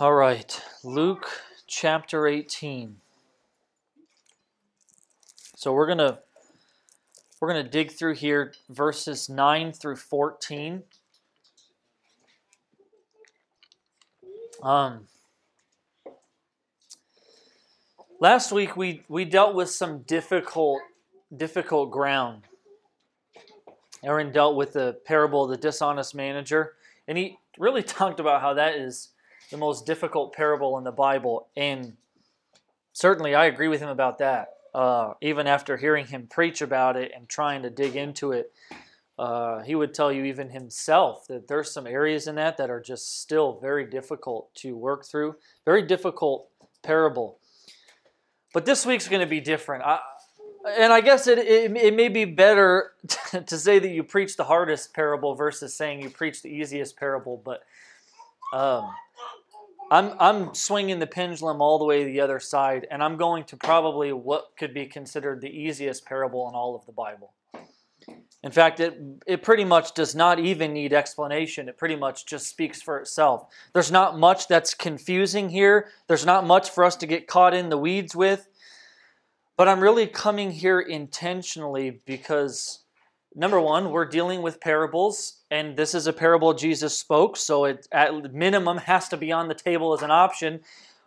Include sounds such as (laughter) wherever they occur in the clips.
All right, Luke chapter 18. So we're going to we're going to dig through here verses 9 through 14. Um Last week we we dealt with some difficult difficult ground. Aaron dealt with the parable of the dishonest manager, and he really (laughs) talked about how that is the most difficult parable in the Bible. And certainly I agree with him about that. Uh, even after hearing him preach about it and trying to dig into it, uh, he would tell you even himself that there's some areas in that that are just still very difficult to work through. Very difficult parable. But this week's going to be different. I, and I guess it, it, it, may be better (laughs) to say that you preach the hardest parable versus saying you preach the easiest parable. But um, I'm, I'm swinging the pendulum all the way to the other side, and I'm going to probably what could be considered the easiest parable in all of the Bible. In fact, it, it pretty much does not even need explanation. It pretty much just speaks for itself. There's not much that's confusing here. There's not much for us to get caught in the weeds with. But I'm really coming here intentionally because, number one, we're dealing with parables, and this is a parable Jesus spoke, so it at minimum has to be on the table as an option.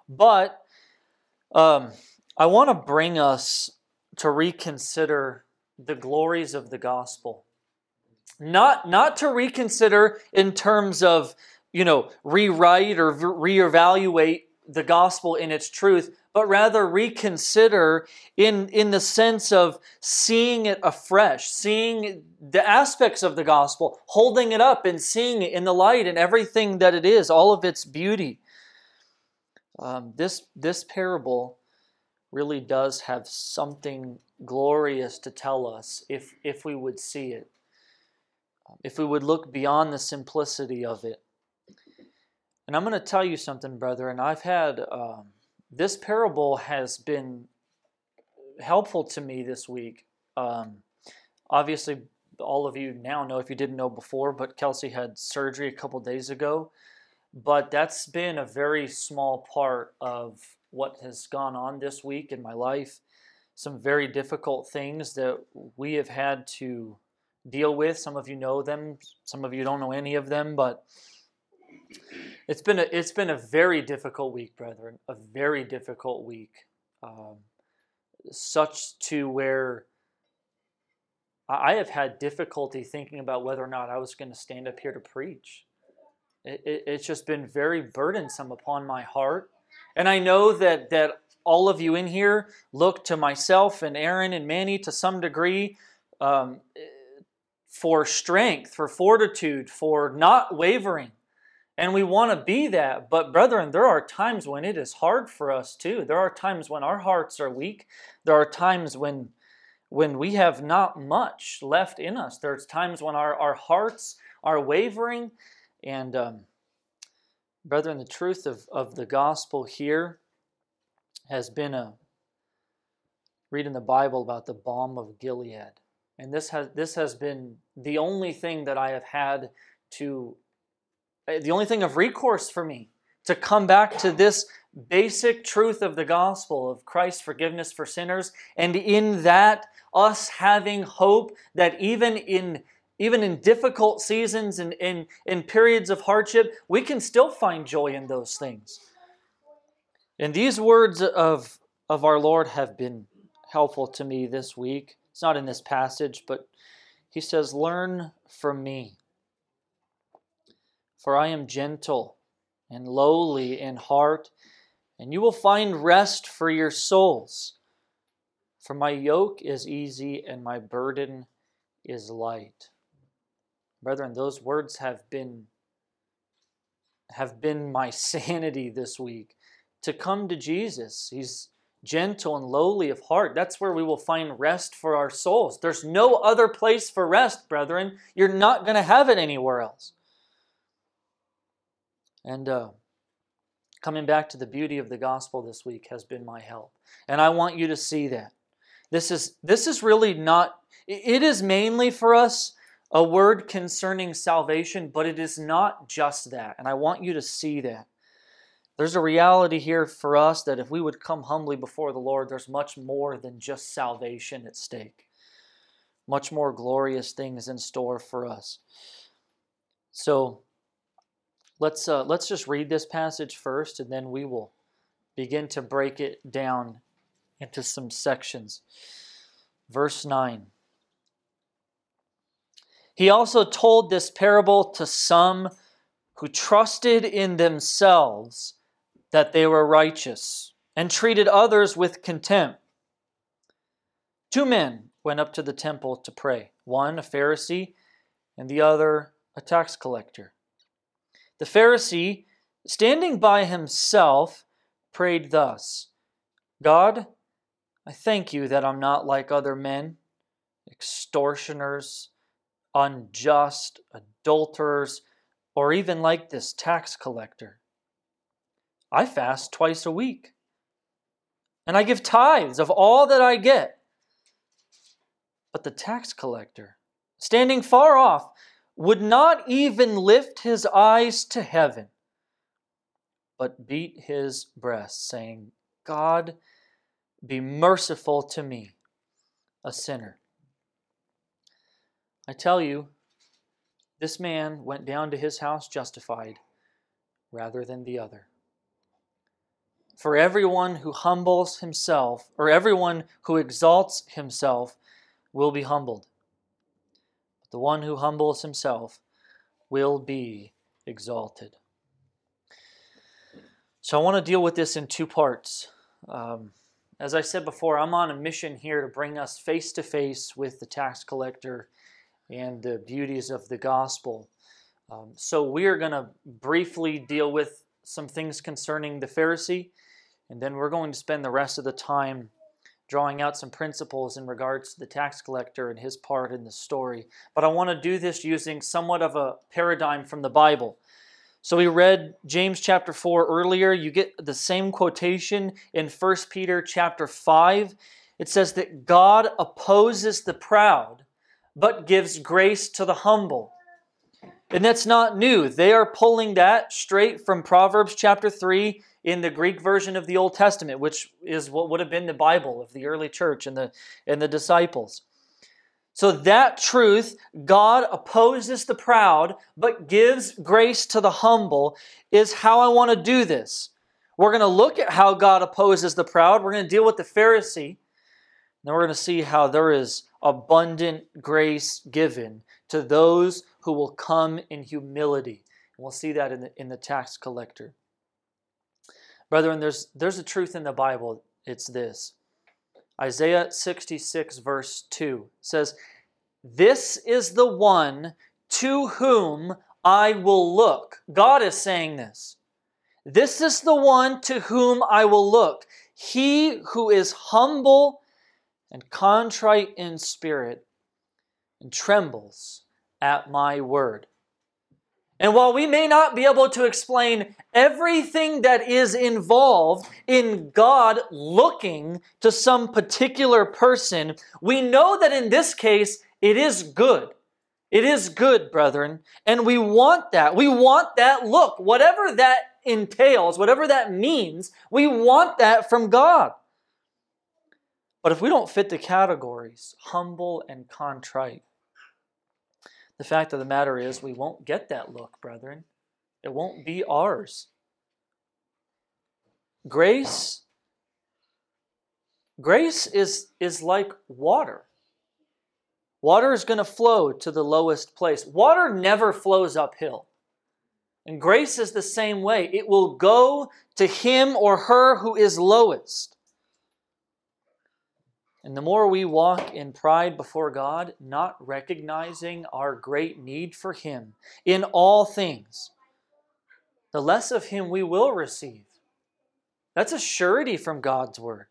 But um, I want to bring us to reconsider the glories of the gospel. Not, not to reconsider in terms of, you know, rewrite or reevaluate the gospel in its truth, but rather reconsider in, in the sense of seeing it afresh, seeing the aspects of the gospel, holding it up and seeing it in the light and everything that it is, all of its beauty. Um, this, this parable really does have something glorious to tell us if, if we would see it, if we would look beyond the simplicity of it. And I'm going to tell you something, brother, and I've had um, this parable has been helpful to me this week. Um, obviously, all of you now know if you didn't know before, but Kelsey had surgery a couple days ago. But that's been a very small part of what has gone on this week in my life some very difficult things that we have had to deal with. Some of you know them, some of you don't know any of them, but it's been a it's been a very difficult week, brethren. A very difficult week, um, such to where I have had difficulty thinking about whether or not I was going to stand up here to preach. It, it, it's just been very burdensome upon my heart, and I know that that all of you in here look to myself and Aaron and Manny to some degree um, for strength, for fortitude, for not wavering. And we want to be that. But, brethren, there are times when it is hard for us too. There are times when our hearts are weak. There are times when, when we have not much left in us. There's times when our, our hearts are wavering. And, um, brethren, the truth of, of the gospel here has been a reading the Bible about the balm of Gilead. And this has this has been the only thing that I have had to Uh, the only thing of recourse for me to come back to this basic truth of the gospel of Christ's forgiveness for sinners and in that us having hope that even in even in difficult seasons and in, in periods of hardship, we can still find joy in those things. And these words of, of our Lord have been helpful to me this week. It's not in this passage, but he says, Learn from me, for I am gentle and lowly in heart, and you will find rest for your souls. For my yoke is easy and my burden is light. Brethren, those words have been have been my (laughs) sanity this week to come to Jesus. He's gentle and lowly of heart. That's where we will find rest for our souls. There's no other place for rest, brethren. You're not going to have it anywhere else. And uh, coming back to the beauty of the gospel this week has been my help. And I want you to see that. This is, this is really not, it is mainly for us a word concerning salvation, but it is not just that. And I want you to see that. There's a reality here for us that if we would come humbly before the Lord, there's much more than just salvation at stake. Much more glorious things in store for us. So let's uh, let's just read this passage first, and then we will begin to break it down into some sections. Verse 9. He also told this parable to some who trusted in themselves that they were righteous and treated others with contempt. Two men went up to the temple to pray one a Pharisee, and the other a tax collector. The Pharisee, standing by himself, prayed thus God, I thank you that I'm not like other men, extortioners, unjust, adulterers, or even like this tax collector. I fast twice a week. And I give tithes of all that I get. But the tax collector, standing far off, would not even lift his eyes to heaven, but beat his breast, saying, God, be merciful to me, a sinner. I tell you, this man went down to his house justified rather than the other. For everyone who humbles himself, or everyone who exalts himself, will be humbled. The one who humbles himself will be exalted. So I want to deal with this in two parts. Um, as I said before, I'm on a mission here to bring us face to face with the tax collector and the beauties of the gospel. Um, so we are going to briefly deal with some things concerning the Pharisee and then we're going to spend the rest of the time drawing out some principles in regards to the tax collector and his part in the story. But I want to do this using somewhat of a paradigm from the Bible. So we read James chapter 4 earlier. You get the same quotation in 1 Peter chapter 5. It says that God opposes the proud, but gives grace to the humble. And that's not new. They are pulling that straight from Proverbs chapter 3 in the Greek version of the Old Testament, which is what would have been the Bible of the early church and the, and the disciples. So, that truth, God opposes the proud, but gives grace to the humble, is how I want to do this. We're going to look at how God opposes the proud. We're going to deal with the Pharisee. Then we're going to see how there is abundant grace given to those who will come in humility. And we'll see that in the, in the tax collector. Brethren, there's, there's a truth in the Bible. It's this Isaiah 66, verse 2 says, This is the one to whom I will look. God is saying this. This is the one to whom I will look. He who is humble and contrite in spirit and trembles at my word. And while we may not be able to explain everything that is involved in God looking to some particular person, we know that in this case it is good. It is good, brethren. And we want that. We want that look. Whatever that entails, whatever that means, we want that from God. But if we don't fit the categories, humble and contrite, the fact of the matter is, we won't get that look, brethren. It won't be ours. Grace grace is is like water. Water is going to flow to the lowest place. Water never flows uphill. And grace is the same way. It will go to him or her who is lowest. And the more we walk in pride before God, not recognizing our great need for Him in all things, the less of Him we will receive. That's a surety from God's Word.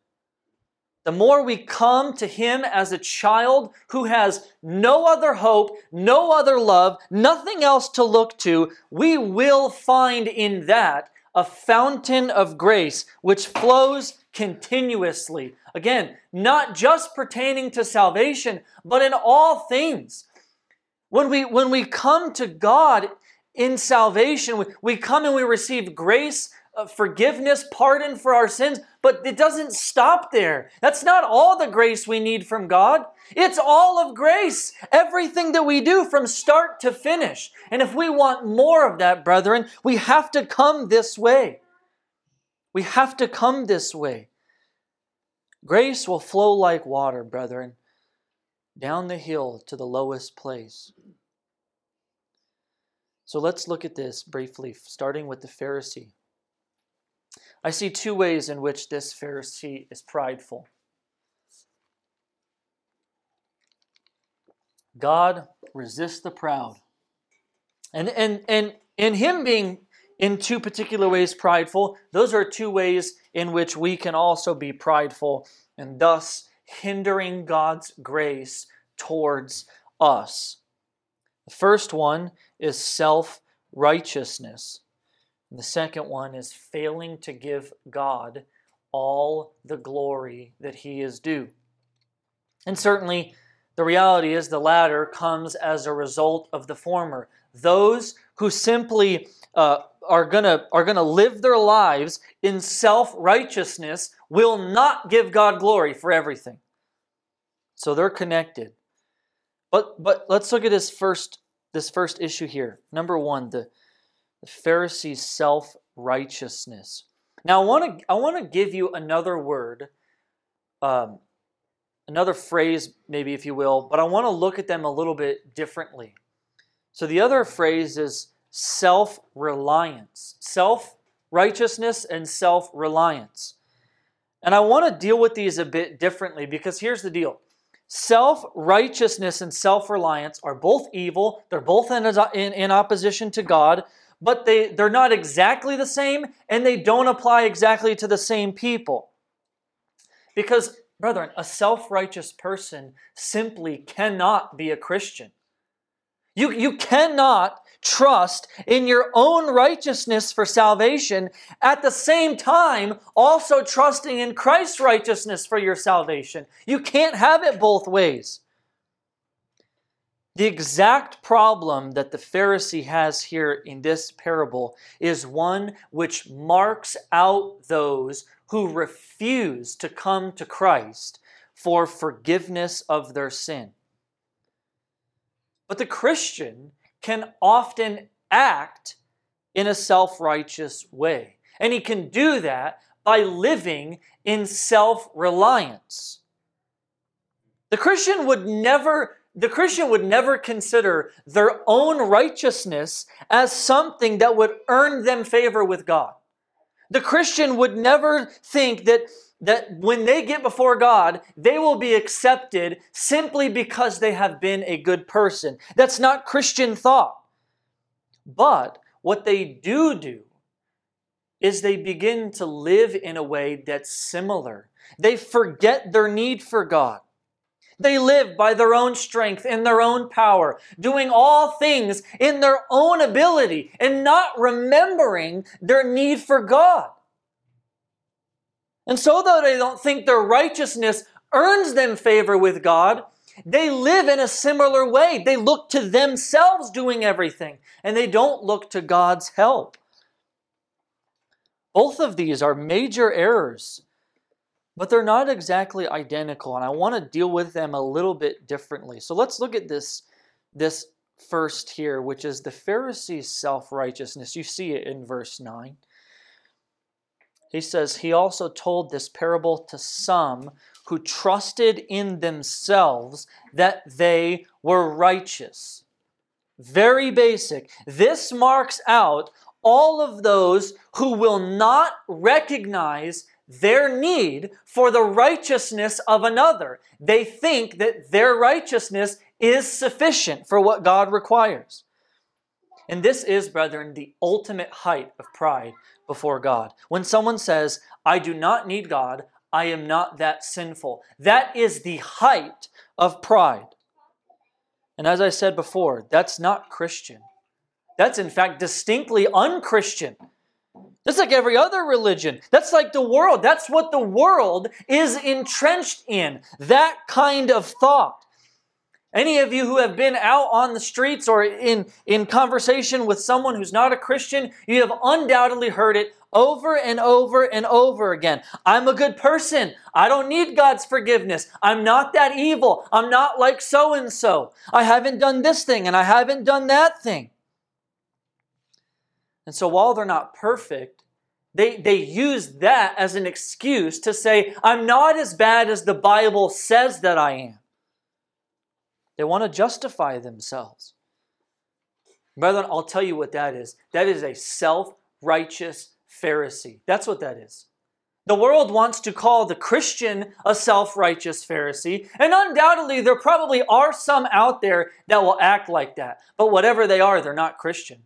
The more we come to Him as a child who has no other hope, no other love, nothing else to look to, we will find in that a fountain of grace which flows continuously. Again, not just pertaining to salvation, but in all things. When we, when we come to God, in salvation. We, we come and we receive grace, uh, forgiveness, pardon for our sins, but it doesn't stop there. That's not all the grace we need from God. It's all of grace. Everything that we do from start to finish. And if we want more of that, brethren, we have to come this way. We have to come this way. Grace will flow like water, brethren, down the hill to the lowest place. So let's look at this briefly, starting with the Pharisee. I see two ways in which this Pharisee is prideful. God resists the proud. And, and, and in him being in two particular ways prideful, those are two ways in which we can also be prideful and thus hindering God's grace towards us. The first one is self righteousness. The second one is failing to give God all the glory that he is due. And certainly, the reality is the latter comes as a result of the former. Those who simply uh, are gonna are gonna live their lives in self righteousness will not give God glory for everything. So they're connected. But but let's look at this first this first issue here. Number one, the, the Pharisees' self righteousness. Now I want to I want to give you another word. Um, another phrase, maybe if you will, but I want to look at them a little bit differently. So the other phrase is self reliance, self righteousness and self reliance. And I want to deal with these a bit differently because here's the deal self righteousness and self reliance are both evil, they're both in, in, in, opposition to God. But they, they're not exactly the same, and they don't apply exactly to the same people. Because Brethren, a self righteous person simply cannot be a Christian. You, you cannot trust in your own righteousness for salvation at the same time also trusting in Christ's righteousness for your salvation. You can't have it both ways. The exact problem that the Pharisee has here in this parable is one which marks out those who refuse to come to Christ for forgiveness of their sin. But the Christian can often act in a self righteous way. And he can do that by living in self reliance. The Christian would never the Christian would never consider their own righteousness as something that would earn them favor with God. The Christian would never think that, that when they get before God, they will be accepted simply because they have been a good person. That's not Christian thought. But what they do do is they begin to live in a way that's similar. They forget their need for God. They live by their own strength, in their own power, doing all things in their own ability, and not remembering their need for God. And so, though they don't think their righteousness earns them favor with God, they live in a similar way. They look to themselves doing everything, and they don't look to God's help. Both of these are major errors but they're not exactly identical, and I want to deal with them a little bit differently. So let's look at this, this first here, which is the Pharisees' self righteousness. You see it in verse 9. He says, He also told this parable to some who trusted in themselves that they were righteous. Very basic. This marks out all of those who will not recognize their need for the righteousness of another. They think that their righteousness is sufficient for what God requires. And this is, brethren, the ultimate height of pride before God. When someone says, I do not need God, I am not that sinful, that is the height of pride. And as I said before, that's not Christian. That's in fact distinctly unchristian. That's like every other religion. That's like the world. That's what the world is entrenched in. That kind of thought. Any of you who have been out on the streets or in, in conversation with someone who's not a Christian, you have undoubtedly heard it over and over and over again. I'm a good person. I don't need God's forgiveness. I'm not that evil. I'm not like so and so. I haven't done this thing and I haven't done that thing. And so while they're not perfect, they, they use that as an excuse to say, I'm not as bad as the Bible says that I am. They want to justify themselves. Brethren, I'll tell you what that is. That is a self righteous Pharisee. That's what that is. The world wants to call the Christian a self righteous Pharisee, and undoubtedly there probably are some out there that will act like that. But whatever they are, they're not Christian.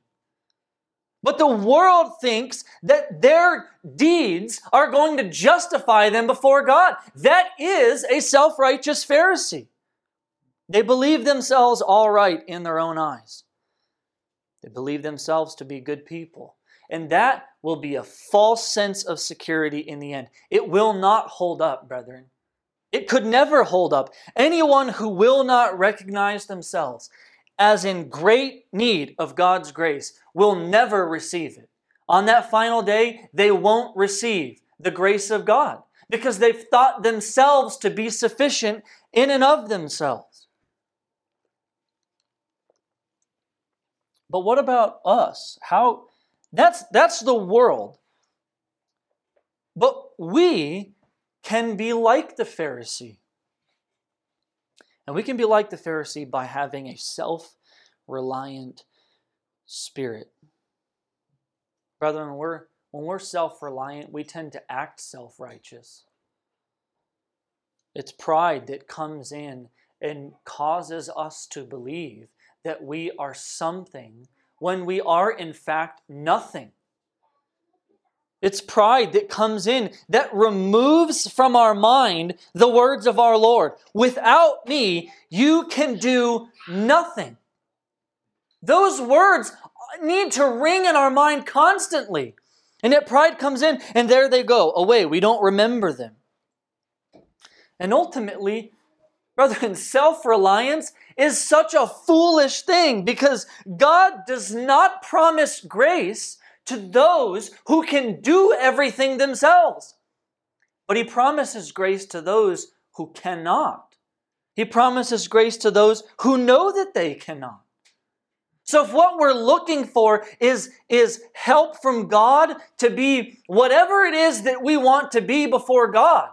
But the world thinks that their deeds are going to justify them before God. That is a self righteous Pharisee. They believe themselves all right in their own eyes. They believe themselves to be good people. And that will be a false sense of security in the end. It will not hold up, brethren. It could never hold up. Anyone who will not recognize themselves as in great need of God's grace will never receive it. On that final day, they won't receive the grace of God because they've thought themselves to be sufficient in and of themselves. But what about us? How that's that's the world. But we can be like the Pharisee. And we can be like the Pharisee by having a self reliant spirit. Brethren, when we're, when we're self reliant, we tend to act self righteous. It's pride that comes in and causes us to believe that we are something when we are, in fact, nothing. It's pride that comes in that removes from our mind the words of our Lord. Without me, you can do nothing. Those words need to ring in our mind constantly. And yet pride comes in, and there they go away. We don't remember them. And ultimately, Brother, self reliance is such a foolish thing because God does not promise grace to those who can do everything themselves, but He promises grace to those who cannot. He promises grace to those who know that they cannot. So if what we're looking for is, is help from God to be whatever it is that we want to be before God,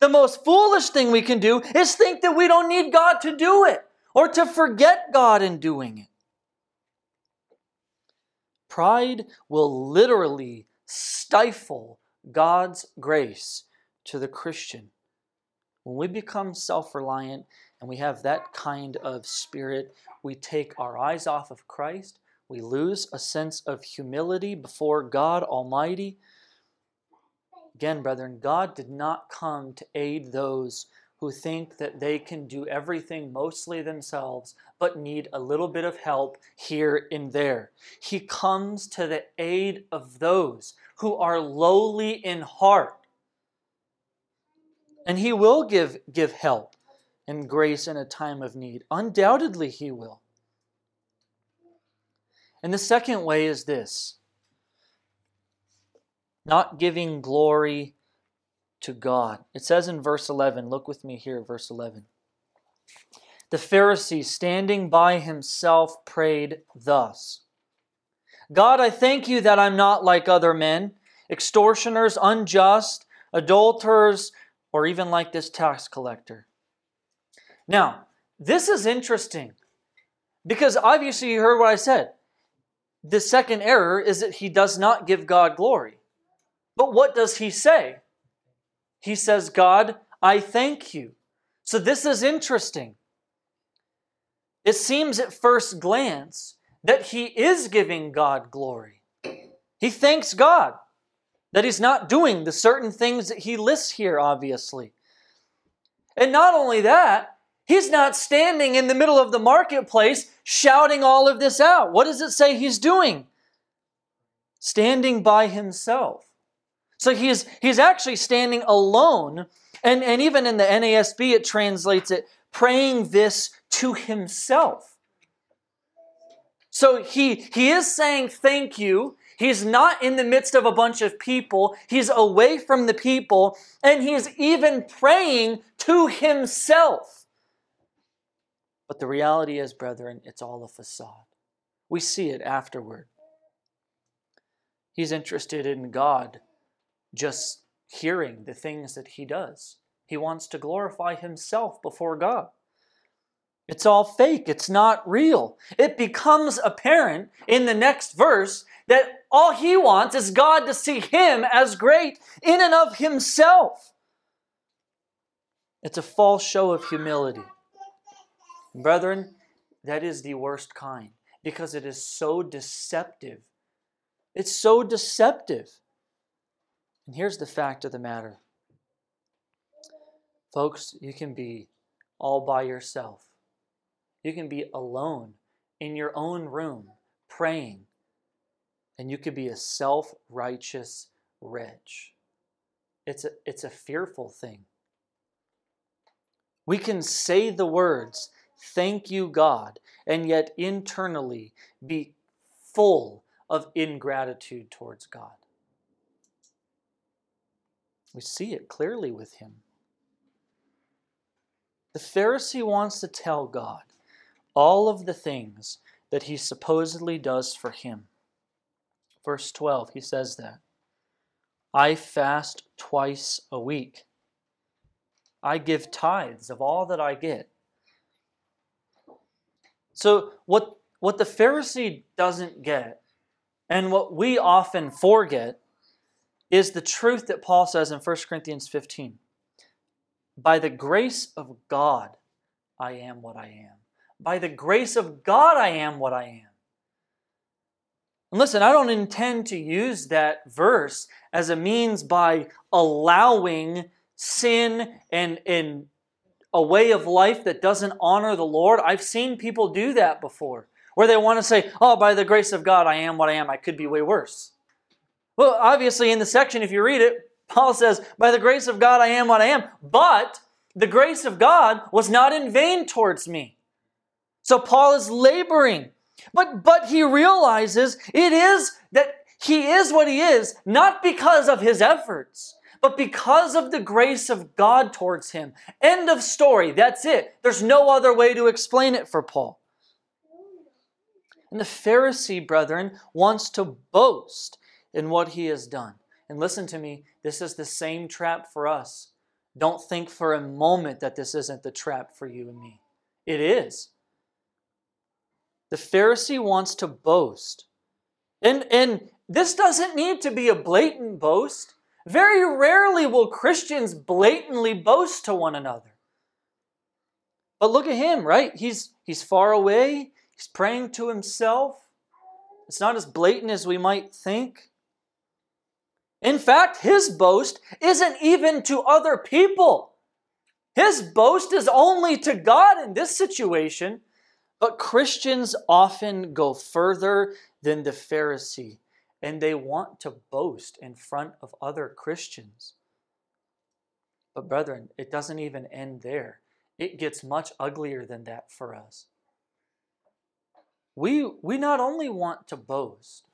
the most foolish thing we can do is think that we don't need God to do it or to forget God in doing it. Pride will literally stifle God's grace to the Christian. When we become self reliant and we have that kind of spirit, we take our eyes off of Christ. We lose a sense of humility before God Almighty. Again, brethren, God did not come to aid those who think that they can do everything mostly themselves, but need a little bit of help here and there. He comes to the aid of those who are lowly in heart. And He will give, give help and grace in a time of need. Undoubtedly, He will. And the second way is this not giving glory to God. It says in verse 11, look with me here, verse 11. The Pharisee, standing by himself, prayed thus God, I thank you that I'm not like other men, extortioners, unjust, adulterers, or even like this tax collector. Now, this is interesting because obviously you heard what I said. The second error is that he does not give God glory. But what does he say? He says, God, I thank you. So this is interesting. It seems at first glance that he is giving God glory. He thanks God that he's not doing the certain things that he lists here, obviously. And not only that, he's not standing in the middle of the marketplace shouting all of this out. What does it say he's doing? Standing by himself. So he's, he's actually standing alone. And, and even in the NASB, it translates it praying this to himself. So he, he is saying thank you. He's not in the midst of a bunch of people. He's away from the people, and he's even praying to himself. But the reality is, brethren, it's all a facade. We see it afterward. He's interested in God just hearing the things that he does. He wants to glorify himself before God. It's all fake. It's not real. It becomes apparent in the next verse that all he wants is God to see him as great in and of himself. It's a false show of humility. Brethren, that is the worst kind because it is so deceptive. It's so deceptive. And here's the fact of the matter folks, you can be all by yourself, you can be alone in your own room praying, and you could be a self righteous wretch. It's a, it's a fearful thing. We can say the words, Thank you, God, and yet internally be full of ingratitude towards God. We see it clearly with him. The Pharisee wants to tell God all of the things that he supposedly does for him. Verse 12, he says that I fast twice a week. I give tithes of all that I get. So, what, what the Pharisee doesn't get, and what we often forget, is the truth that Paul says in 1 Corinthians 15. By the grace of God, I am what I am. By the grace of God, I am what I am. And listen, I don't intend to use that verse as a means by allowing sin and, and a way of life that doesn't honor the Lord. I've seen people do that before, where they want to say, Oh, by the grace of God, I am what I am. I could be way worse. Well, obviously, in the section, if you read it, Paul says, By the grace of God, I am what I am. But the grace of God was not in vain towards me. So Paul is laboring. But, but he realizes it is that he is what he is, not because of his efforts, but because of the grace of God towards him. End of story. That's it. There's no other way to explain it for Paul. And the Pharisee, brethren, wants to boast in what he has done. And listen to me, this is the same trap for us. Don't think for a moment that this isn't the trap for you and me. It is. The Pharisee wants to boast. And, and this doesn't need to be a blatant boast. Very rarely will Christians blatantly boast to one another. But look at him, right? He's, he's far away, he's praying to himself. It's not as blatant as we might think. In fact, his boast isn't even to other people. His boast is only to God in this situation. But Christians often go further than the Pharisee, and they want to boast in front of other Christians. But, brethren, it doesn't even end there. It gets much uglier than that for us. We, we not only want to boast,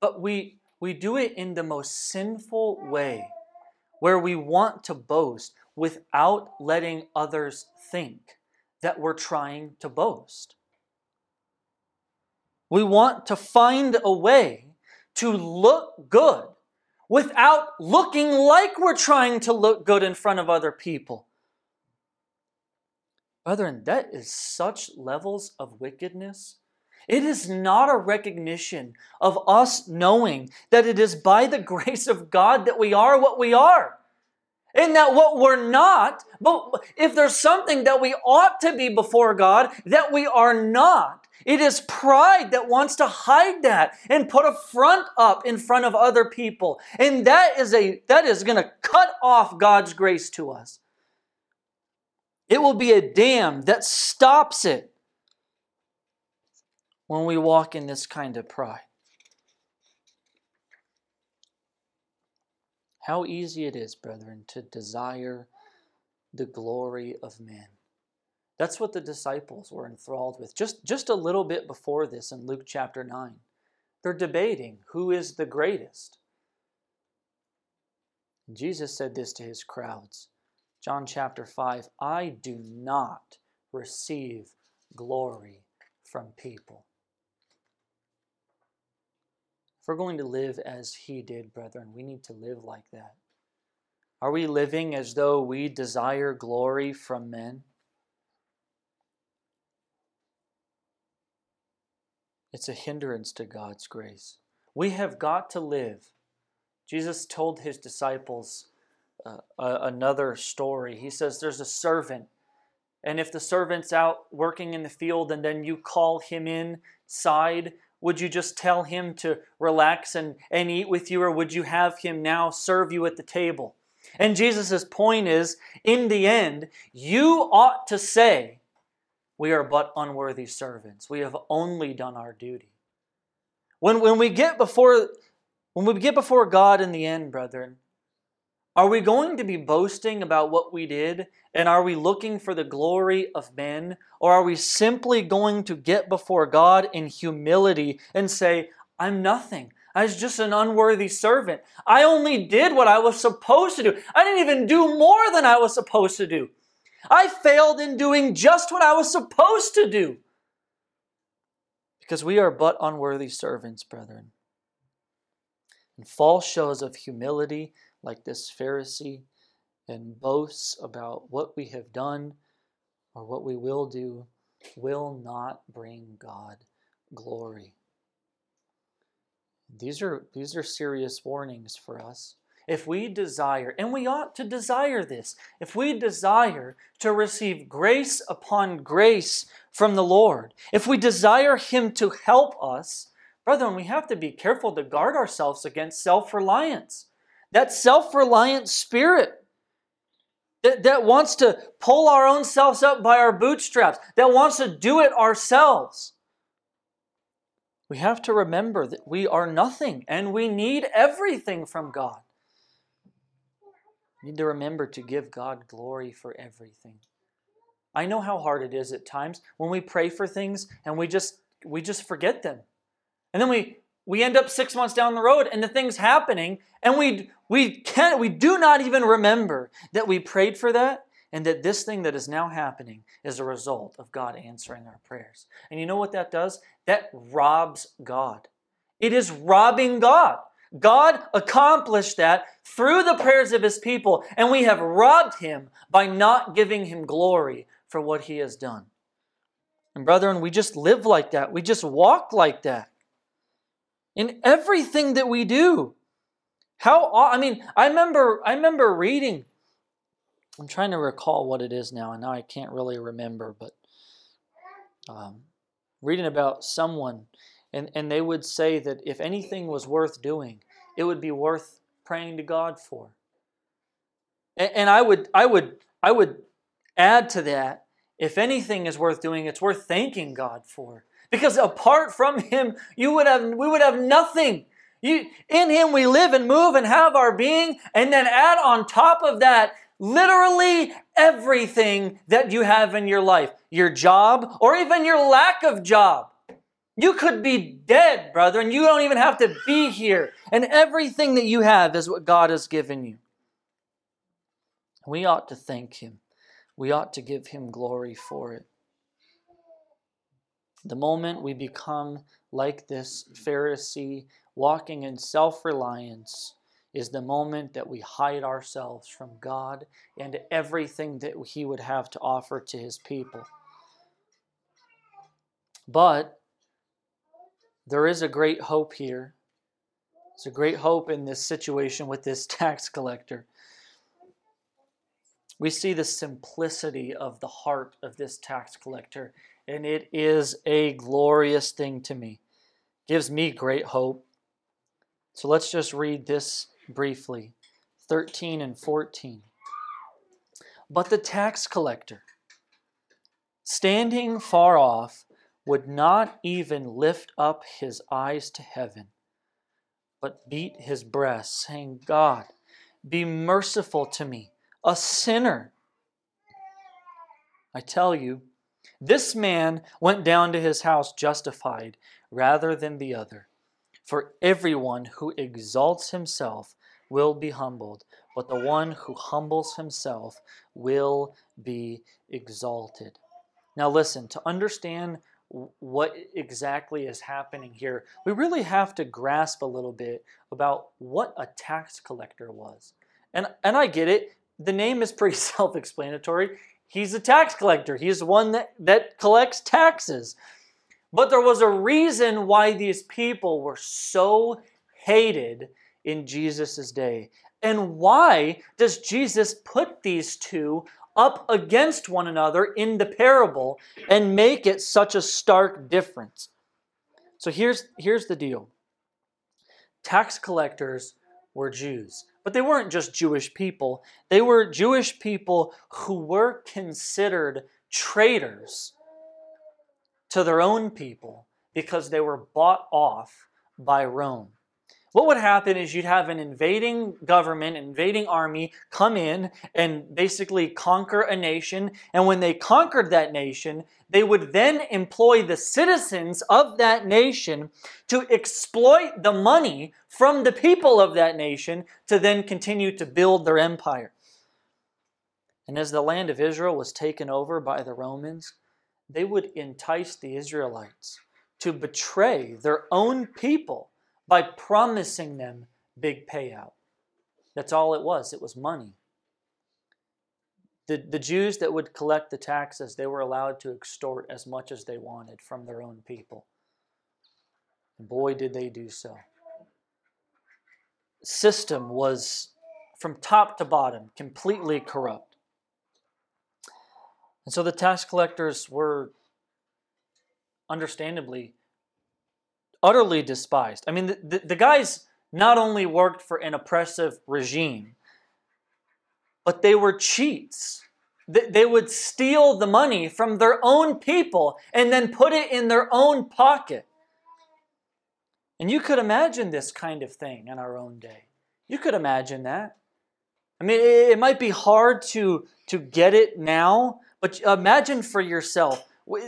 but we, we do it in the most sinful way, where we want to boast without letting others think that we're trying to boast. We want to find a way to look good without looking like we're trying to look good in front of other people. Brethren, that is such levels of wickedness it is not a recognition of us knowing that it is by the (laughs) grace of God that we are what we are. And that what we're not, but if there's something that we ought to be before God that we are not, it is pride that wants to hide that and put a front up in front of other people. And that is a that is going to cut off God's grace to us. It will be a dam that stops it when we walk in this kind of pride. How easy it is, brethren, to desire the glory of men. That's what the disciples were enthralled with. Just, just a little bit before this in Luke chapter 9, they're debating who is the greatest. Jesus said this to his crowds. John chapter 5 I do not receive glory from people. If we're going to live as he did, brethren, we need to live like that. Are we living as though we desire glory from men? It's a hindrance to God's grace. We have got to live. Jesus told his disciples uh, another story. He says, There's a servant, and if the servant's out working in the field and then you call him inside, would you just tell him to relax and, and eat with you, or would you have him now serve you at the table? And Jesus' point is in the end, you ought to say, We are but unworthy servants. We have only done our duty. When, when we get before when we get before God in the end, brethren, are we going to be boasting about what we did? And are we looking for the glory of men? Or are we simply going to get before God in humility and say, I'm nothing. I was just an unworthy servant. I only did what I was supposed to do. I didn't even do more than I was supposed to do. I failed in doing just what I was supposed to do. Because we are but unworthy servants, brethren. And false shows of humility, like this Pharisee, and boasts about what we have done or what we will do, will not bring God glory. These are, these are serious warnings for us. If we desire, and we ought to desire this, if we desire to receive grace upon grace from the Lord, if we desire Him to help us, brethren, we have to be careful to guard ourselves against self reliance. That self reliant spirit that, that wants to pull our own selves up by our bootstraps, that wants to do it ourselves. We have to remember that we are nothing and we need everything from God. We need to remember to give God glory for everything. I know how hard it is at times when we pray for things and we just we just forget them. And then we we end up 6 months down the road and the thing's happening and we we can't we do not even remember that we prayed for that and that this thing that is now happening is a result of God answering our prayers. And you know what that does? That robs God. It is robbing God. God accomplished that through the prayers of his people, and we have robbed him by not giving him glory for what he has done. And brethren, we just live like that. We just walk like that. In everything that we do. How I mean, I remember I remember reading I'm trying to recall what it is now, and now I can't really remember, but um, reading about someone, and, and they would say that if anything was worth doing, it would be worth praying to God for. And, and I would I would I would add to that, if anything is worth doing, it's worth thanking God for. Because apart from Him, you would have we would have nothing. You, in Him we live and move and have our being, and then add on top of that literally everything that you have in your life, your job, or even your lack of job. You could be dead, brother, and you don't even have to be here. And everything that you have is what God has given you. We ought to thank Him. We ought to give Him glory for it. The moment we become like this Pharisee, walking in self reliance, is the moment that we hide ourselves from God and everything that He would have to offer to His people. But there is a great hope here. There's a great hope in this situation with this (laughs) tax collector. We see the simplicity of the heart of this tax collector, and it is a glorious thing to me. gives me great hope. So let's just read this briefly 13 and 14. But the tax collector, standing far off, would not even lift up his eyes to heaven, but beat his breast, saying, God, be merciful to me, a sinner. I tell you, this man went down to his house justified rather than the other. For everyone who exalts himself will be humbled, but the one who humbles himself will be exalted. Now, listen, to understand what exactly is happening here, we really have to grasp a little bit about what a tax collector was. And, and I get it, the name is pretty (laughs) self explanatory. He's a tax collector, he's the one that, that collects taxes. But there was a reason why these people were so hated in Jesus' day. And why does Jesus put these two up against one another in the parable and make it such a stark difference? So here's, here's the deal tax collectors were Jews. But they weren't just Jewish people, they were Jewish people who were considered traitors to their own people because they were bought off by Rome. What would happen is you'd have an invading government, invading army come in and basically conquer a nation. And when they conquered that nation, they would then employ the citizens of that nation to exploit the money from the people of that nation to then continue to build their empire. And as the land of Israel was taken over by the Romans, they would entice the Israelites to betray their own people by promising them big payout. That's all it was, it was money. The, the Jews that would collect the taxes, they were allowed to extort as much as they wanted from their own people. Boy, did they do so. System was from top to bottom completely corrupt. And so the tax collectors were understandably utterly despised. I mean, the, the, the, guys not only worked for an oppressive regime, but they were cheats. They, they would steal the money from their own people and then put it in their own pocket. And you could imagine this kind of thing in our own day. You could imagine that. I mean, it, it might be hard to, to get it now, but imagine for yourself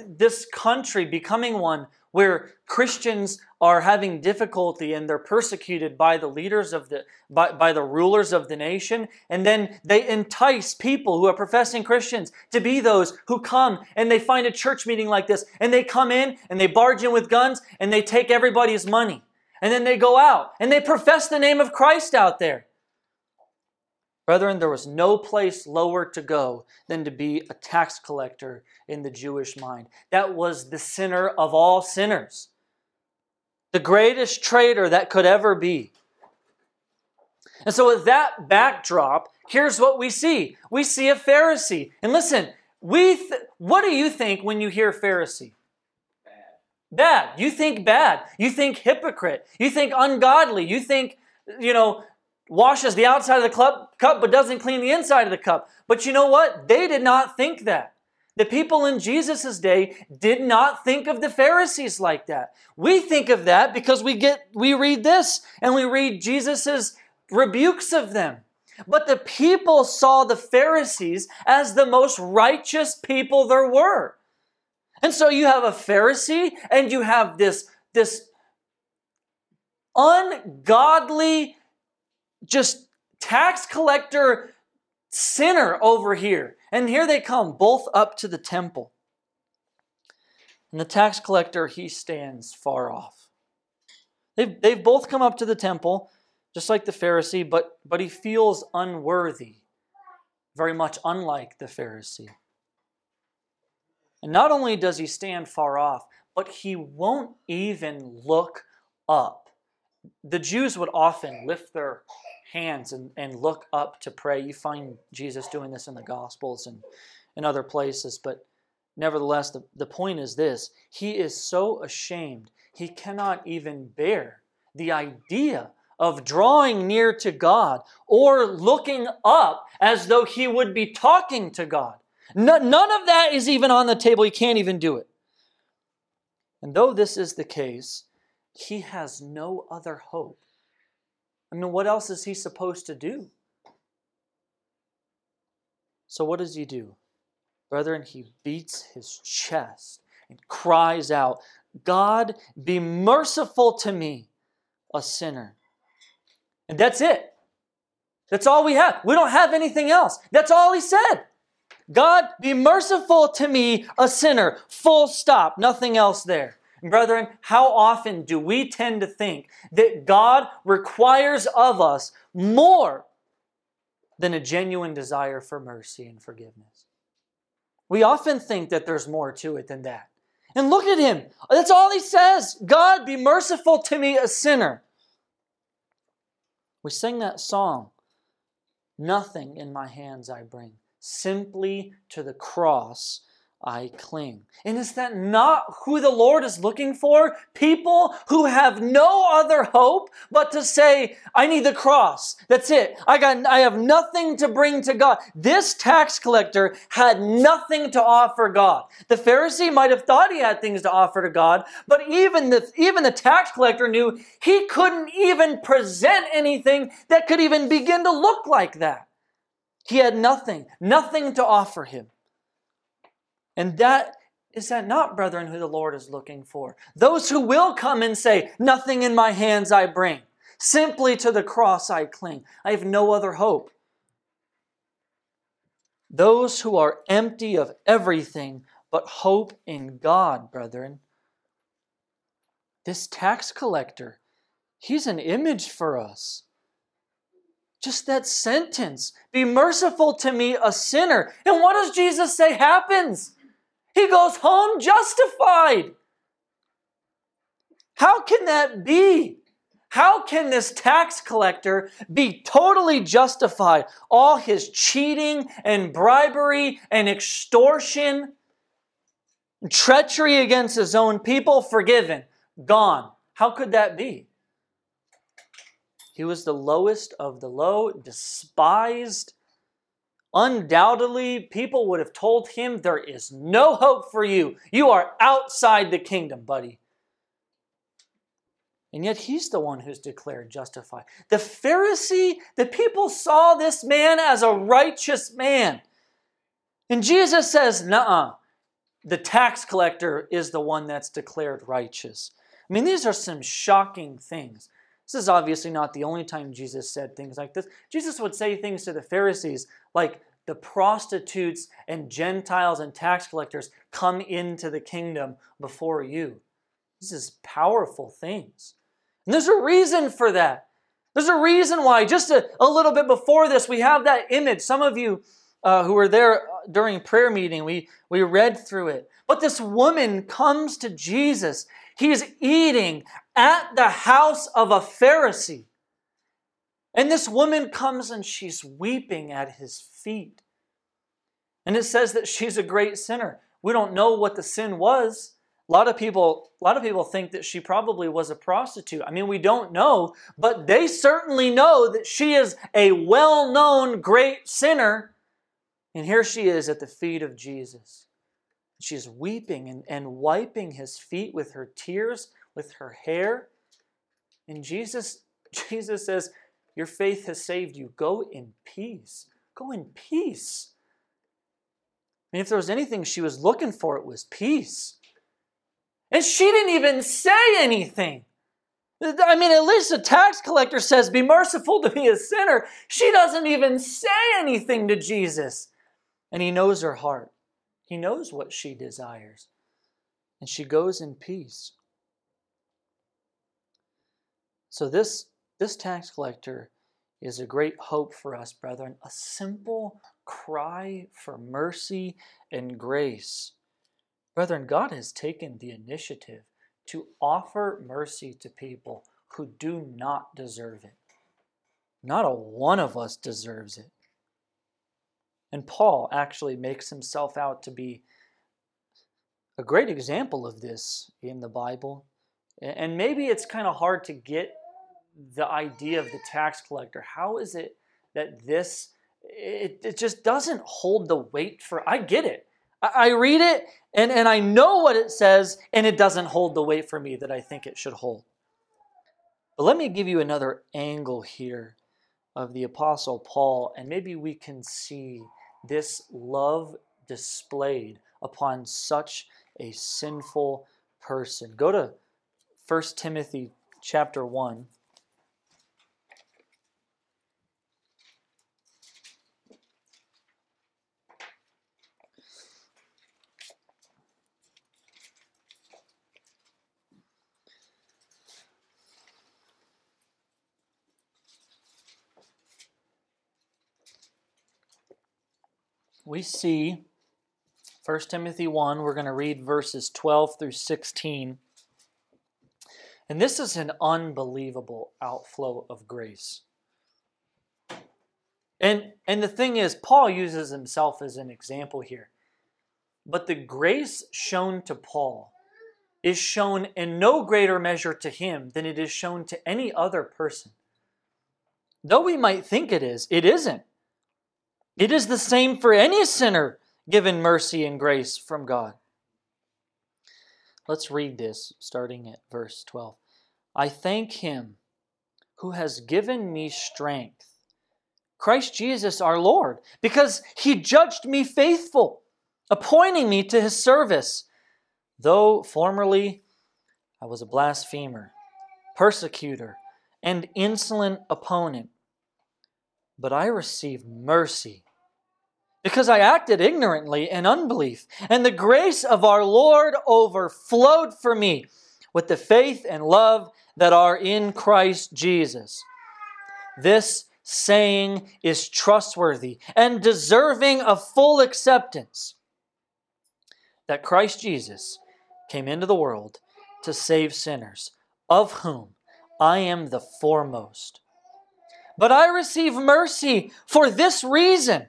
this country becoming one where Christians are having difficulty and they're persecuted by the leaders of the by, by the rulers of the nation. And then they entice people who are professing Christians to be those who come and they find a church meeting like this and they come in and they barge in with guns and they take everybody's money. And then they go out and they profess the name of Christ out there Brethren, there was no place lower to go than to be a tax collector in the Jewish mind. That was the sinner of all sinners, the greatest traitor that could ever be. And so, with that backdrop, here's what we see we see a Pharisee. And listen, we th- what do you think when you hear Pharisee? Bad. Bad. You think bad. You think hypocrite. You think ungodly. You think, you know, washes the outside of the cup, cup but doesn't clean the inside of the cup. But you know what? They did not think that. The people in Jesus' day did not think of the Pharisees like that. We think of that because we get we read this and we read Jesus' rebukes of them. But the people saw the Pharisees as the most righteous people there were. And so you have a Pharisee and you have this, this ungodly just tax collector sinner over here. And here they come, both up to the temple. And the tax collector, he stands far off. They've, they've both come up to the temple, just like the Pharisee, but, but he feels unworthy, very much unlike the Pharisee. And not only does he stand far off, but he won't even look up. The Jews would often lift their hands and, and look up to pray. You find Jesus doing this in the Gospels and in other places, but nevertheless, the, the point is this He is so ashamed, he cannot even bear the idea of drawing near to God or looking up as though he would be talking to God. none of that is even on the table. He can't even do it. And though this is the case, he has no other hope I mean, what else is he supposed to do? So, what does he do? Brethren, he beats his chest and cries out, God, be merciful to me, a sinner. And that's it. That's all we have. We don't have anything else. That's all he said. God, be merciful to me, a sinner. Full stop. Nothing else there. Brethren, how often do we tend to think that God requires of us more than a genuine desire for mercy and forgiveness? We often think that there's more to it than that. And look at him. That's all he says. God, be merciful to me, a sinner. We sing that song, Nothing in my hands I bring, simply to the cross I cling. And is that not who the Lord is looking for? People who have no other hope but to say, I need the cross. That's it. I got I have nothing to bring to God. This tax collector had nothing to offer God. The Pharisee might have thought he had things to offer to God, but even the even the tax collector knew he couldn't even present anything that could even begin to look like that. He had nothing, nothing to offer him. And that is that not, brethren, who the Lord is looking for? Those who will come and say, Nothing in my hands I bring, simply to the cross I cling. I have no other hope. Those who are empty of everything but hope in God, brethren. This tax collector, he's an image for us. Just that sentence be merciful to me, a sinner. And what does Jesus say happens? He goes home justified. How can that be? How can this tax collector be totally justified? All his cheating and bribery and extortion, treachery against his own people, forgiven, gone. How could that be? He was the lowest of the low, despised, Undoubtedly, people would have told him, There is no hope for you. You are outside the kingdom, buddy. And yet he's the one who's declared justified. The Pharisee, the people saw this man as a righteous man. And Jesus says, Nuh the tax collector is the one that's declared righteous. I mean, these are some shocking things. This is obviously not the only time Jesus said things like this. Jesus would say things to the Pharisees like, the prostitutes and Gentiles and tax collectors come into the kingdom before you. This is powerful things. And there's a reason for that. There's a reason why. Just a, a little bit before this, we have that image. Some of you uh, who were there during prayer meeting, we, we read through it. But this woman comes to Jesus. He's eating at the house of a Pharisee. And this woman comes and she's weeping at his feet. And it says that she's a great sinner. We don't know what the sin was. A lot of people a lot of people think that she probably was a prostitute. I mean, we don't know, but they certainly know that she is a well-known great sinner. And here she is at the feet of Jesus. She's weeping and, and wiping his feet with her tears, with her hair. And Jesus, (laughs) Jesus says, Your faith has saved you. Go in peace. Go in peace. And if there was anything she was looking for, it was peace. And she didn't even say anything. I mean, at least the tax collector says, Be merciful to me, a sinner. She doesn't even say anything to Jesus. And he knows her heart, he knows what she desires. And she goes in peace. So, this, this tax collector is a great hope for us, brethren. A simple cry for mercy and grace. Brethren, God has taken the initiative to offer mercy to people who do not deserve it. Not a one of us deserves it. And Paul actually makes himself out to be a great example of this in the Bible. And maybe it's kind of hard to get the idea of the tax collector. How is it that this it, it just doesn't hold the weight for I get it. I, I read it and, and I know what it says, and it doesn't hold the weight for me that I think it should hold. But let me give you another angle here of the Apostle Paul, and maybe we can see this love displayed upon such a sinful person. Go to 1 Timothy chapter 1. We see 1 Timothy 1, we're going to read verses 12 through 16. And this is an unbelievable outflow of grace. And, and the thing is, Paul uses himself as an example here. But the grace shown to Paul is shown in no greater measure to him than it is shown to any other person. Though we might think it is, it isn't. It is the same for any sinner given mercy and grace from God. Let's read this starting at verse 12. I thank him who has given me strength, Christ Jesus our Lord, because he judged me faithful, appointing me to his service, though formerly I was a blasphemer, persecutor, and insolent opponent. But I received mercy because I acted ignorantly in unbelief. And the grace of our Lord overflowed for me with the faith and love that are in Christ Jesus. This saying is trustworthy and deserving of full acceptance that Christ Jesus came into the world to save sinners, of whom I am the foremost. But I receive mercy for this reason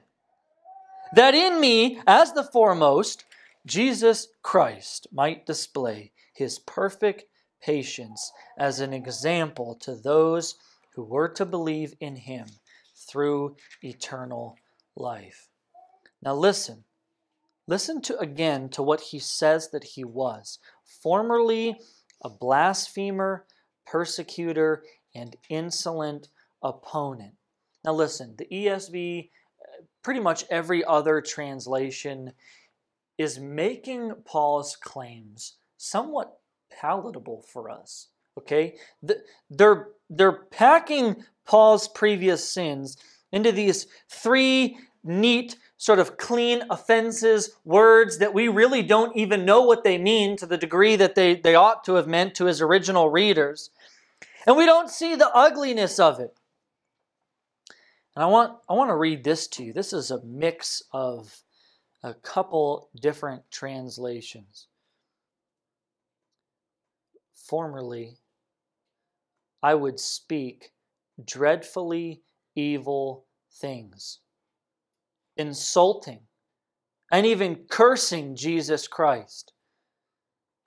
that in me, as the foremost, Jesus Christ might display his perfect patience as an example to those who were to believe in him through eternal life. Now listen. Listen to again to what he says that he was. Formerly a blasphemer, persecutor, and insolent opponent. Now listen, the ESV pretty much every other translation is making Paul's claims somewhat palatable for us. Okay? They're, they're packing Paul's previous sins into these three neat, sort of clean offenses, words that we really don't even know what they mean to the degree that they, they ought to have meant to his original readers. And we don't see the ugliness of it. And I want, I want to read this to you. This is a mix of a couple different translations. Formerly, I would speak dreadfully evil things, insulting, and even cursing Jesus Christ.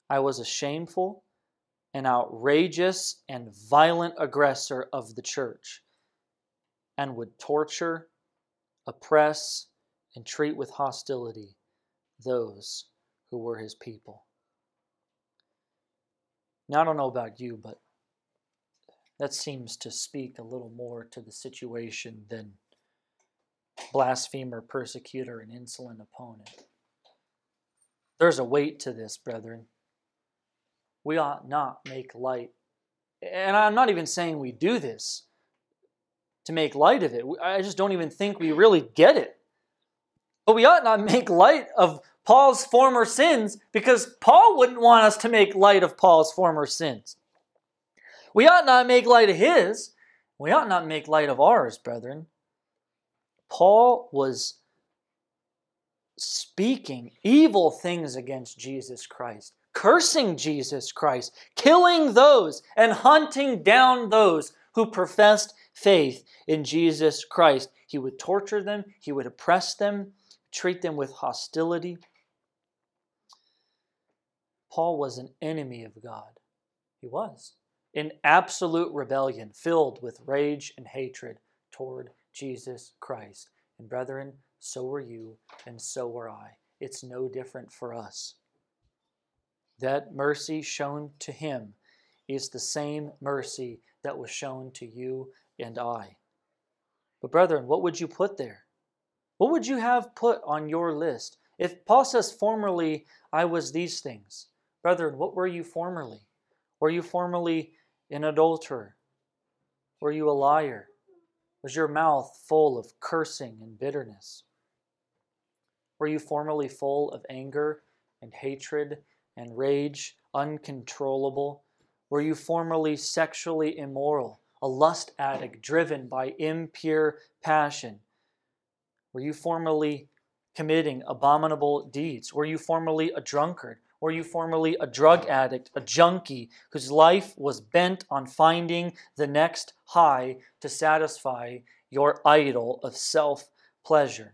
I was a shameful, an outrageous, and violent aggressor of the church and would torture, oppress, and treat with hostility those who were his people. Now, I don't know about you, but that seems to speak a little more to the situation than blasphemer, persecutor, and insolent opponent. There's a weight to this, brethren. We ought not make light. And I'm not even saying we do this to make light of it. I just don't even think we really get it. But we ought not (laughs) make light of Paul's former sins because Paul wouldn't want us to make light of Paul's former sins. We ought not make light of his. We ought not make light of ours, brethren. Paul was speaking evil things against Jesus Christ, cursing Jesus Christ, killing those and hunting down those who professed faith in Jesus Christ. He would torture them, he would oppress them, treat them with hostility. Paul was an enemy of God. He was. In absolute rebellion, filled with rage and hatred toward Jesus Christ. And brethren, so were you, and so were I. It's no different for us. That mercy shown to him is the same mercy that was shown to you and I. But, brethren, what would you put there? What would you have put on your list? If Paul says, formerly I was these things, brethren, what were you formerly? Were you formerly an adulterer? Were you a liar? Was your mouth full of cursing and bitterness? Were you formerly full of anger and hatred and rage, uncontrollable? Were you formerly sexually immoral, a lust addict driven by impure passion? Were you formerly committing abominable deeds? Were you formerly a drunkard? Were you formerly a drug addict, a junkie whose life was bent on finding the next high to satisfy your idol of self pleasure?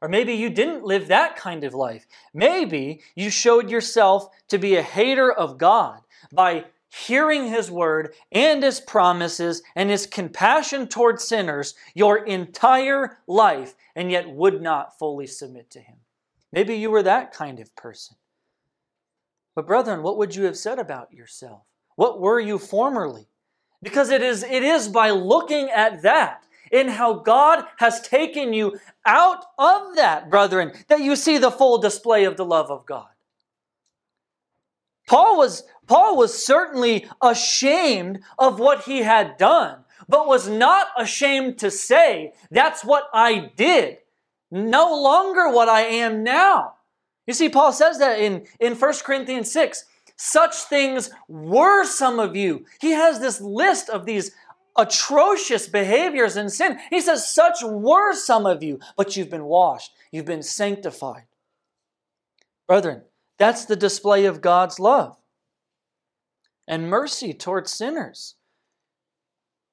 Or maybe you didn't live that kind of life. Maybe you showed yourself to be a hater of God by hearing His word and His promises and His compassion toward sinners your entire life and yet would not fully submit to Him. Maybe you were that kind of person. But, brethren, what would you have said about yourself? What were you formerly? Because it is, it is by looking at that in how God has taken you out of that, brethren, that you see the full display of the love of God. Paul was, Paul was certainly ashamed of what he had done, but was not ashamed to say, That's what I did. No longer what I am now. You see, Paul says that in, in 1 Corinthians 6. Such things were some of you. He has this list of these atrocious behaviors and sin. He says, Such were some of you, but you've been washed, you've been sanctified. Brethren, that's the display of God's love and mercy towards sinners.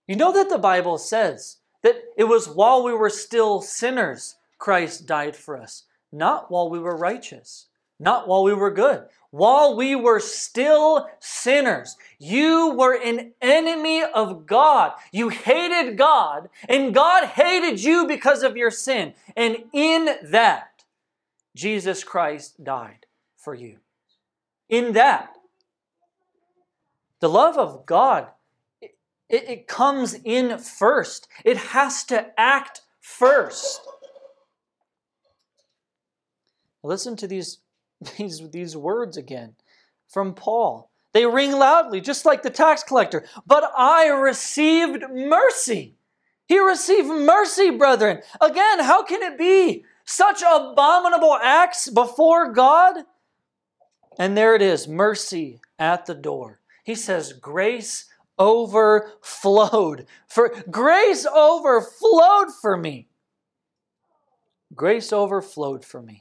You know that the Bible says that it was while we were still sinners Christ died for us, not while we were righteous, not while we were good. While we were still sinners, you were an enemy of God. You hated God, and God hated you because of your sin. And in that, Jesus Christ died for you. In that, the love of God, it, it comes in first. It has to act first. Listen to these (laughs) these, these words again from Paul. They ring loudly, just like the tax collector. But I received mercy. He received mercy, brethren. Again, how can it be? Such abominable acts before God? And there it is mercy at the door. He says, Grace overflowed. For grace overflowed for me. Grace overflowed for me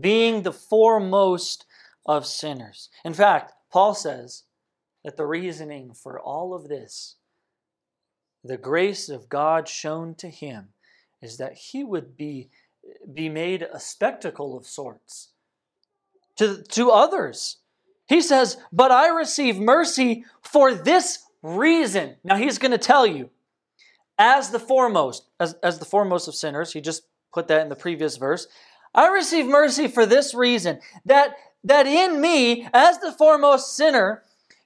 being the foremost of sinners. In fact, Paul says that the reasoning for all of this, the grace of God shown to him, is that he would be, be made a spectacle of sorts to, to others. He says, But I receive mercy for this reason. Now he's going to tell you, as the foremost, as, as the foremost of sinners, he just put that in the previous verse. I receive mercy for this reason that, that in me, as the foremost sinner,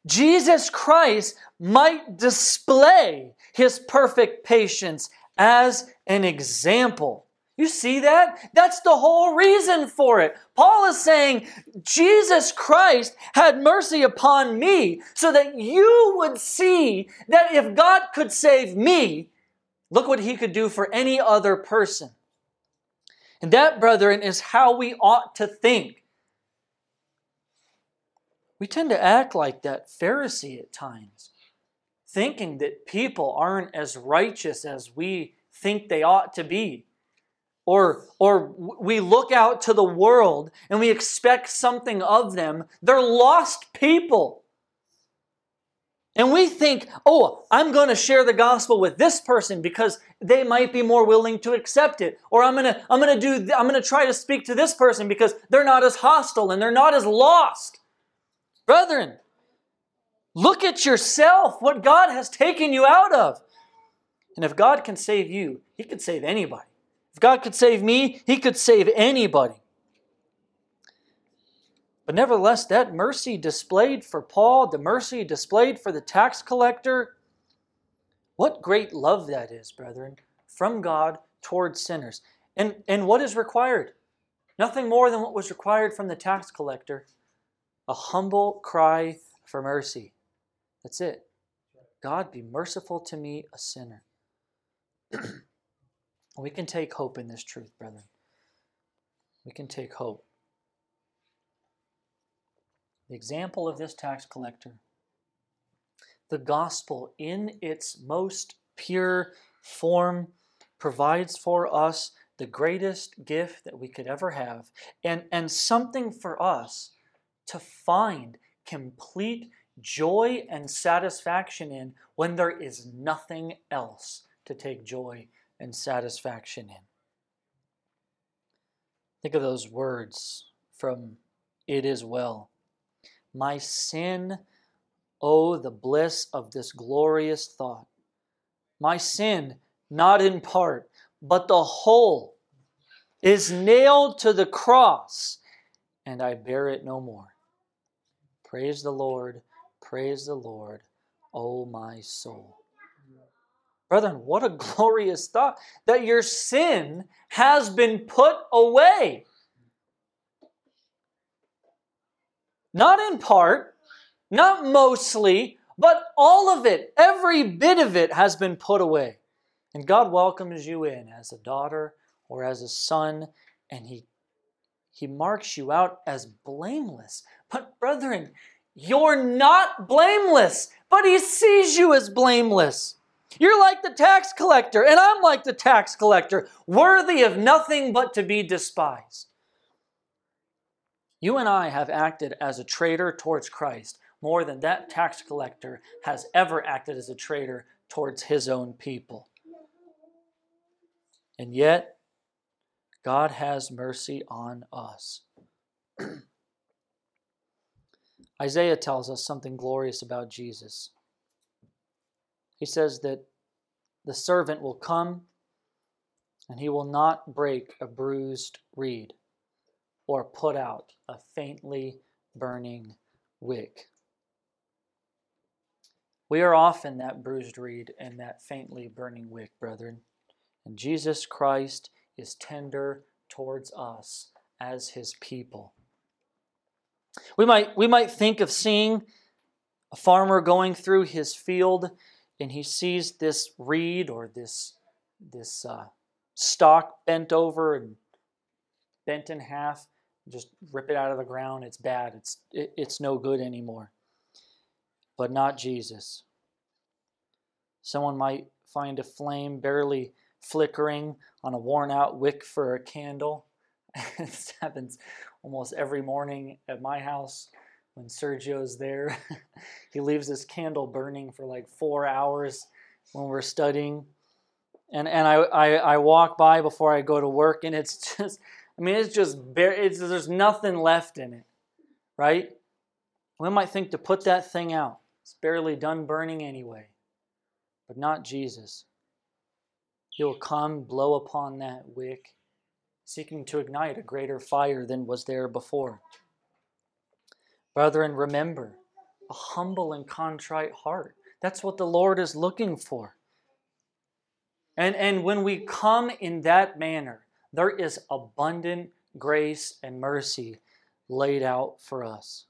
Jesus Christ might display his perfect patience as an example. You see that? That's the whole reason for it. Paul is saying Jesus Christ had mercy upon me so that you would see that if God could save me, look what he could do for any other person. And that, brethren, is how we ought to think. We tend to act like that Pharisee at times, thinking that people aren't as righteous as we think they ought to be. Or, or we look out to the world and we expect something of them. They're lost people. And we think, oh, I'm going to share the gospel with this person because they might be more willing to accept it. Or I'm going to, I'm going to do, I'm going to try to speak to this person because they're not as hostile and they're not as lost. Brethren, look at yourself, what God has taken you out of. And if God can save you, He can save anybody. God could save me, He could save anybody. But nevertheless, that mercy displayed for Paul, the mercy displayed for the tax collector, what great love that is, brethren, from God towards sinners. And, and what is required? Nothing more than what was required from the tax collector a humble cry for mercy. That's it. God, be merciful to me, a sinner. (clears throat) we can take hope in this truth, brethren. We can take hope. The example of this tax collector, the gospel in its most pure form, provides for us the greatest gift that we could ever have and, and something for us to find complete joy and satisfaction in when there is nothing else to take joy and satisfaction in. Think of those words from It Is Well. My sin, oh, the bliss of this glorious thought. My sin, not in part, but the whole, is nailed to the cross, and I bear it no more. Praise the Lord, praise the Lord, O my soul. Brethren, what a (laughs) glorious thought that your sin has been put away. Not in part, not mostly, but all of it, every bit of it has been put away. And God welcomes you in as a daughter or as a son, and He, he marks you out as blameless. But, brethren, you're not blameless, but He sees you as blameless. You're like the tax collector, and I'm like the tax collector, worthy of nothing but to be despised. You and I have acted as a traitor towards Christ more than that tax collector has ever acted as a traitor towards his own people. And yet, God has mercy on us. (clears throat) Isaiah tells us something glorious about Jesus. He says that the servant will come and he will not break a bruised reed or put out a faintly burning wick. We are often that bruised reed and that faintly burning wick, brethren. And Jesus Christ is tender towards us as his people. We might, we might think of seeing a farmer going through his field and he sees this reed or this, this uh, stalk bent over and bent in half. Just rip it out of the ground. It's bad. It's, it, it's no good anymore. But not Jesus. Someone might find a flame barely flickering on a worn out wick for a candle. (laughs) this happens almost every morning at my house when Sergio's there. (laughs) he leaves this candle burning for like four hours when we're studying. And, and I, I, I walk by before I go to work, and it's (laughs) just, I mean, it's just, bare, it's, there's nothing left in it, right? We might think to put that thing out. It's barely done burning anyway, but not Jesus. He'll come, blow upon that wick, seeking to ignite a greater fire than was there before. Brethren, remember a humble and contrite heart. That's what the Lord is looking for. And, and when we come in that manner, there is abundant grace and mercy laid out for us.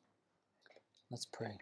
Let's pray.